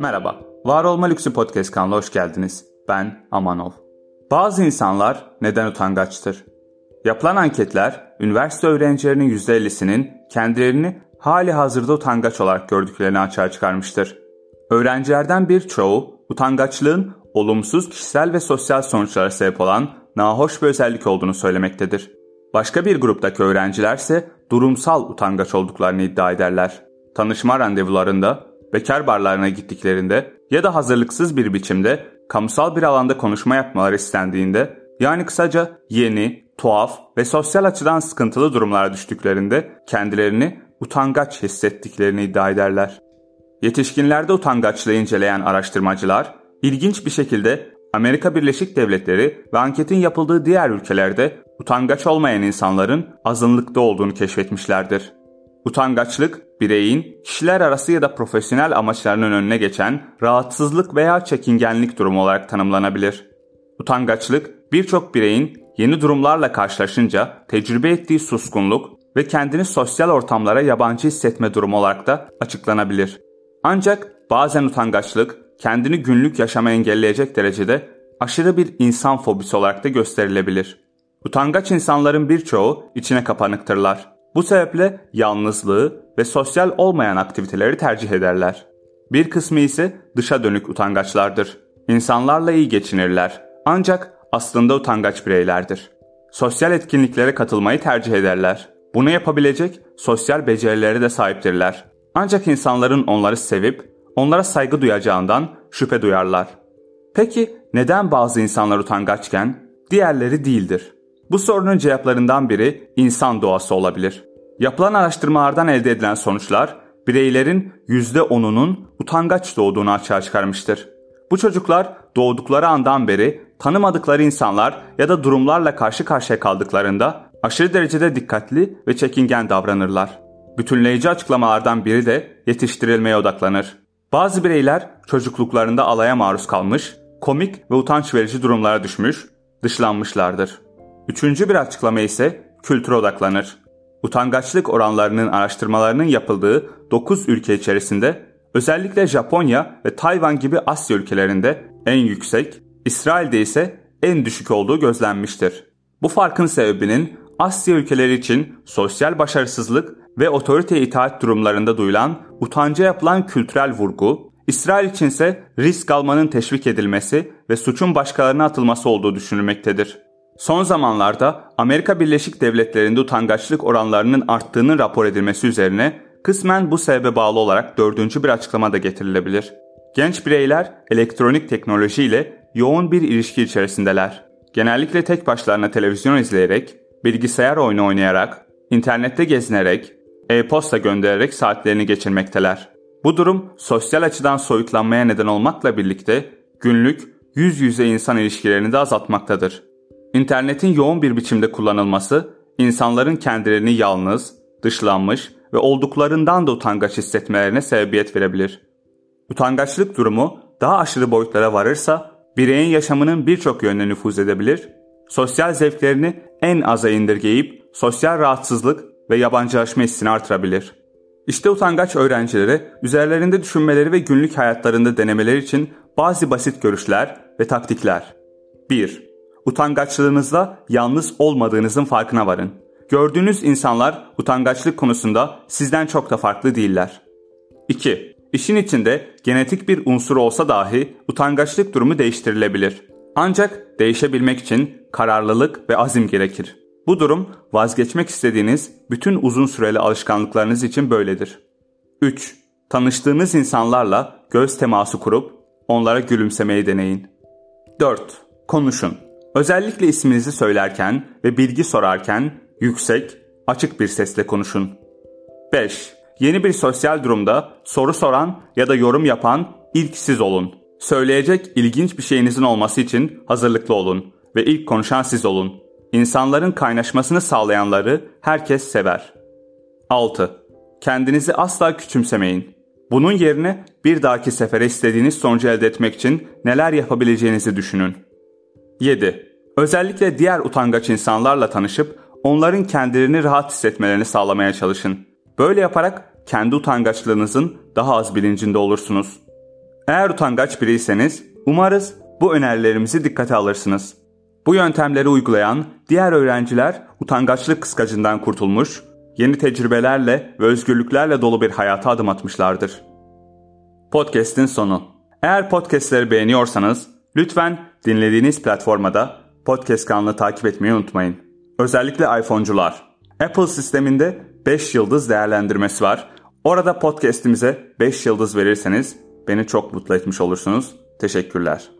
Merhaba, Var Olma Lüksü Podcast kanalına hoş geldiniz. Ben Amanov. Bazı insanlar neden utangaçtır? Yapılan anketler, üniversite öğrencilerinin %50'sinin kendilerini hali hazırda utangaç olarak gördüklerini açığa çıkarmıştır. Öğrencilerden birçoğu utangaçlığın olumsuz kişisel ve sosyal sonuçlara sebep olan nahoş bir özellik olduğunu söylemektedir. Başka bir gruptaki öğrenciler ise durumsal utangaç olduklarını iddia ederler. Tanışma randevularında, bekar barlarına gittiklerinde ya da hazırlıksız bir biçimde kamusal bir alanda konuşma yapmaları istendiğinde yani kısaca yeni, tuhaf ve sosyal açıdan sıkıntılı durumlara düştüklerinde kendilerini utangaç hissettiklerini iddia ederler. Yetişkinlerde utangaçlığı inceleyen araştırmacılar ilginç bir şekilde Amerika Birleşik Devletleri ve anketin yapıldığı diğer ülkelerde utangaç olmayan insanların azınlıkta olduğunu keşfetmişlerdir. Utangaçlık, bireyin kişiler arası ya da profesyonel amaçlarının önüne geçen rahatsızlık veya çekingenlik durumu olarak tanımlanabilir. Utangaçlık, birçok bireyin yeni durumlarla karşılaşınca tecrübe ettiği suskunluk ve kendini sosyal ortamlara yabancı hissetme durumu olarak da açıklanabilir. Ancak bazen utangaçlık kendini günlük yaşama engelleyecek derecede aşırı bir insan fobisi olarak da gösterilebilir. Utangaç insanların birçoğu içine kapanıktırlar. Bu sebeple yalnızlığı ve sosyal olmayan aktiviteleri tercih ederler. Bir kısmı ise dışa dönük utangaçlardır. İnsanlarla iyi geçinirler. Ancak aslında utangaç bireylerdir. Sosyal etkinliklere katılmayı tercih ederler. Bunu yapabilecek sosyal becerileri de sahiptirler. Ancak insanların onları sevip onlara saygı duyacağından şüphe duyarlar. Peki neden bazı insanlar utangaçken diğerleri değildir? Bu sorunun cevaplarından biri insan doğası olabilir. Yapılan araştırmalardan elde edilen sonuçlar bireylerin %10'unun utangaç doğduğunu açığa çıkarmıştır. Bu çocuklar doğdukları andan beri tanımadıkları insanlar ya da durumlarla karşı karşıya kaldıklarında aşırı derecede dikkatli ve çekingen davranırlar. Bütünleyici açıklamalardan biri de yetiştirilmeye odaklanır. Bazı bireyler çocukluklarında alaya maruz kalmış, komik ve utanç verici durumlara düşmüş, dışlanmışlardır. Üçüncü bir açıklama ise kültüre odaklanır. Utangaçlık oranlarının araştırmalarının yapıldığı 9 ülke içerisinde özellikle Japonya ve Tayvan gibi Asya ülkelerinde en yüksek, İsrail'de ise en düşük olduğu gözlenmiştir. Bu farkın sebebinin Asya ülkeleri için sosyal başarısızlık ve otorite itaat durumlarında duyulan utanca yapılan kültürel vurgu, İsrail içinse risk almanın teşvik edilmesi ve suçun başkalarına atılması olduğu düşünülmektedir. Son zamanlarda Amerika Birleşik Devletleri'nde utangaçlık oranlarının arttığının rapor edilmesi üzerine kısmen bu sebebe bağlı olarak dördüncü bir açıklama da getirilebilir. Genç bireyler elektronik teknoloji ile yoğun bir ilişki içerisindeler. Genellikle tek başlarına televizyon izleyerek, bilgisayar oyunu oynayarak, internette gezinerek, e-posta göndererek saatlerini geçirmekteler. Bu durum sosyal açıdan soyutlanmaya neden olmakla birlikte günlük yüz yüze insan ilişkilerini de azaltmaktadır. İnternetin yoğun bir biçimde kullanılması insanların kendilerini yalnız, dışlanmış ve olduklarından da utangaç hissetmelerine sebebiyet verebilir. Utangaçlık durumu daha aşırı boyutlara varırsa bireyin yaşamının birçok yönüne nüfuz edebilir, sosyal zevklerini en aza indirgeyip sosyal rahatsızlık ve yabancılaşma hissini artırabilir. İşte utangaç öğrencilere üzerlerinde düşünmeleri ve günlük hayatlarında denemeleri için bazı basit görüşler ve taktikler. 1. Utangaçlığınızda yalnız olmadığınızın farkına varın. Gördüğünüz insanlar utangaçlık konusunda sizden çok da farklı değiller. 2. İşin içinde genetik bir unsur olsa dahi utangaçlık durumu değiştirilebilir. Ancak değişebilmek için kararlılık ve azim gerekir. Bu durum vazgeçmek istediğiniz bütün uzun süreli alışkanlıklarınız için böyledir. 3. Tanıştığınız insanlarla göz teması kurup onlara gülümsemeyi deneyin. 4. Konuşun. Özellikle isminizi söylerken ve bilgi sorarken yüksek, açık bir sesle konuşun. 5. Yeni bir sosyal durumda soru soran ya da yorum yapan ilk siz olun. Söyleyecek ilginç bir şeyinizin olması için hazırlıklı olun ve ilk konuşan siz olun. İnsanların kaynaşmasını sağlayanları herkes sever. 6. Kendinizi asla küçümsemeyin. Bunun yerine bir dahaki sefere istediğiniz sonucu elde etmek için neler yapabileceğinizi düşünün. 7. Özellikle diğer utangaç insanlarla tanışıp onların kendilerini rahat hissetmelerini sağlamaya çalışın. Böyle yaparak kendi utangaçlığınızın daha az bilincinde olursunuz. Eğer utangaç biriyseniz umarız bu önerilerimizi dikkate alırsınız. Bu yöntemleri uygulayan diğer öğrenciler utangaçlık kıskacından kurtulmuş, yeni tecrübelerle ve özgürlüklerle dolu bir hayata adım atmışlardır. Podcast'in sonu. Eğer podcast'leri beğeniyorsanız lütfen dinlediğiniz platformada podcast kanalını takip etmeyi unutmayın. Özellikle iPhone'cular. Apple sisteminde 5 yıldız değerlendirmesi var. Orada podcast'imize 5 yıldız verirseniz beni çok mutlu etmiş olursunuz. Teşekkürler.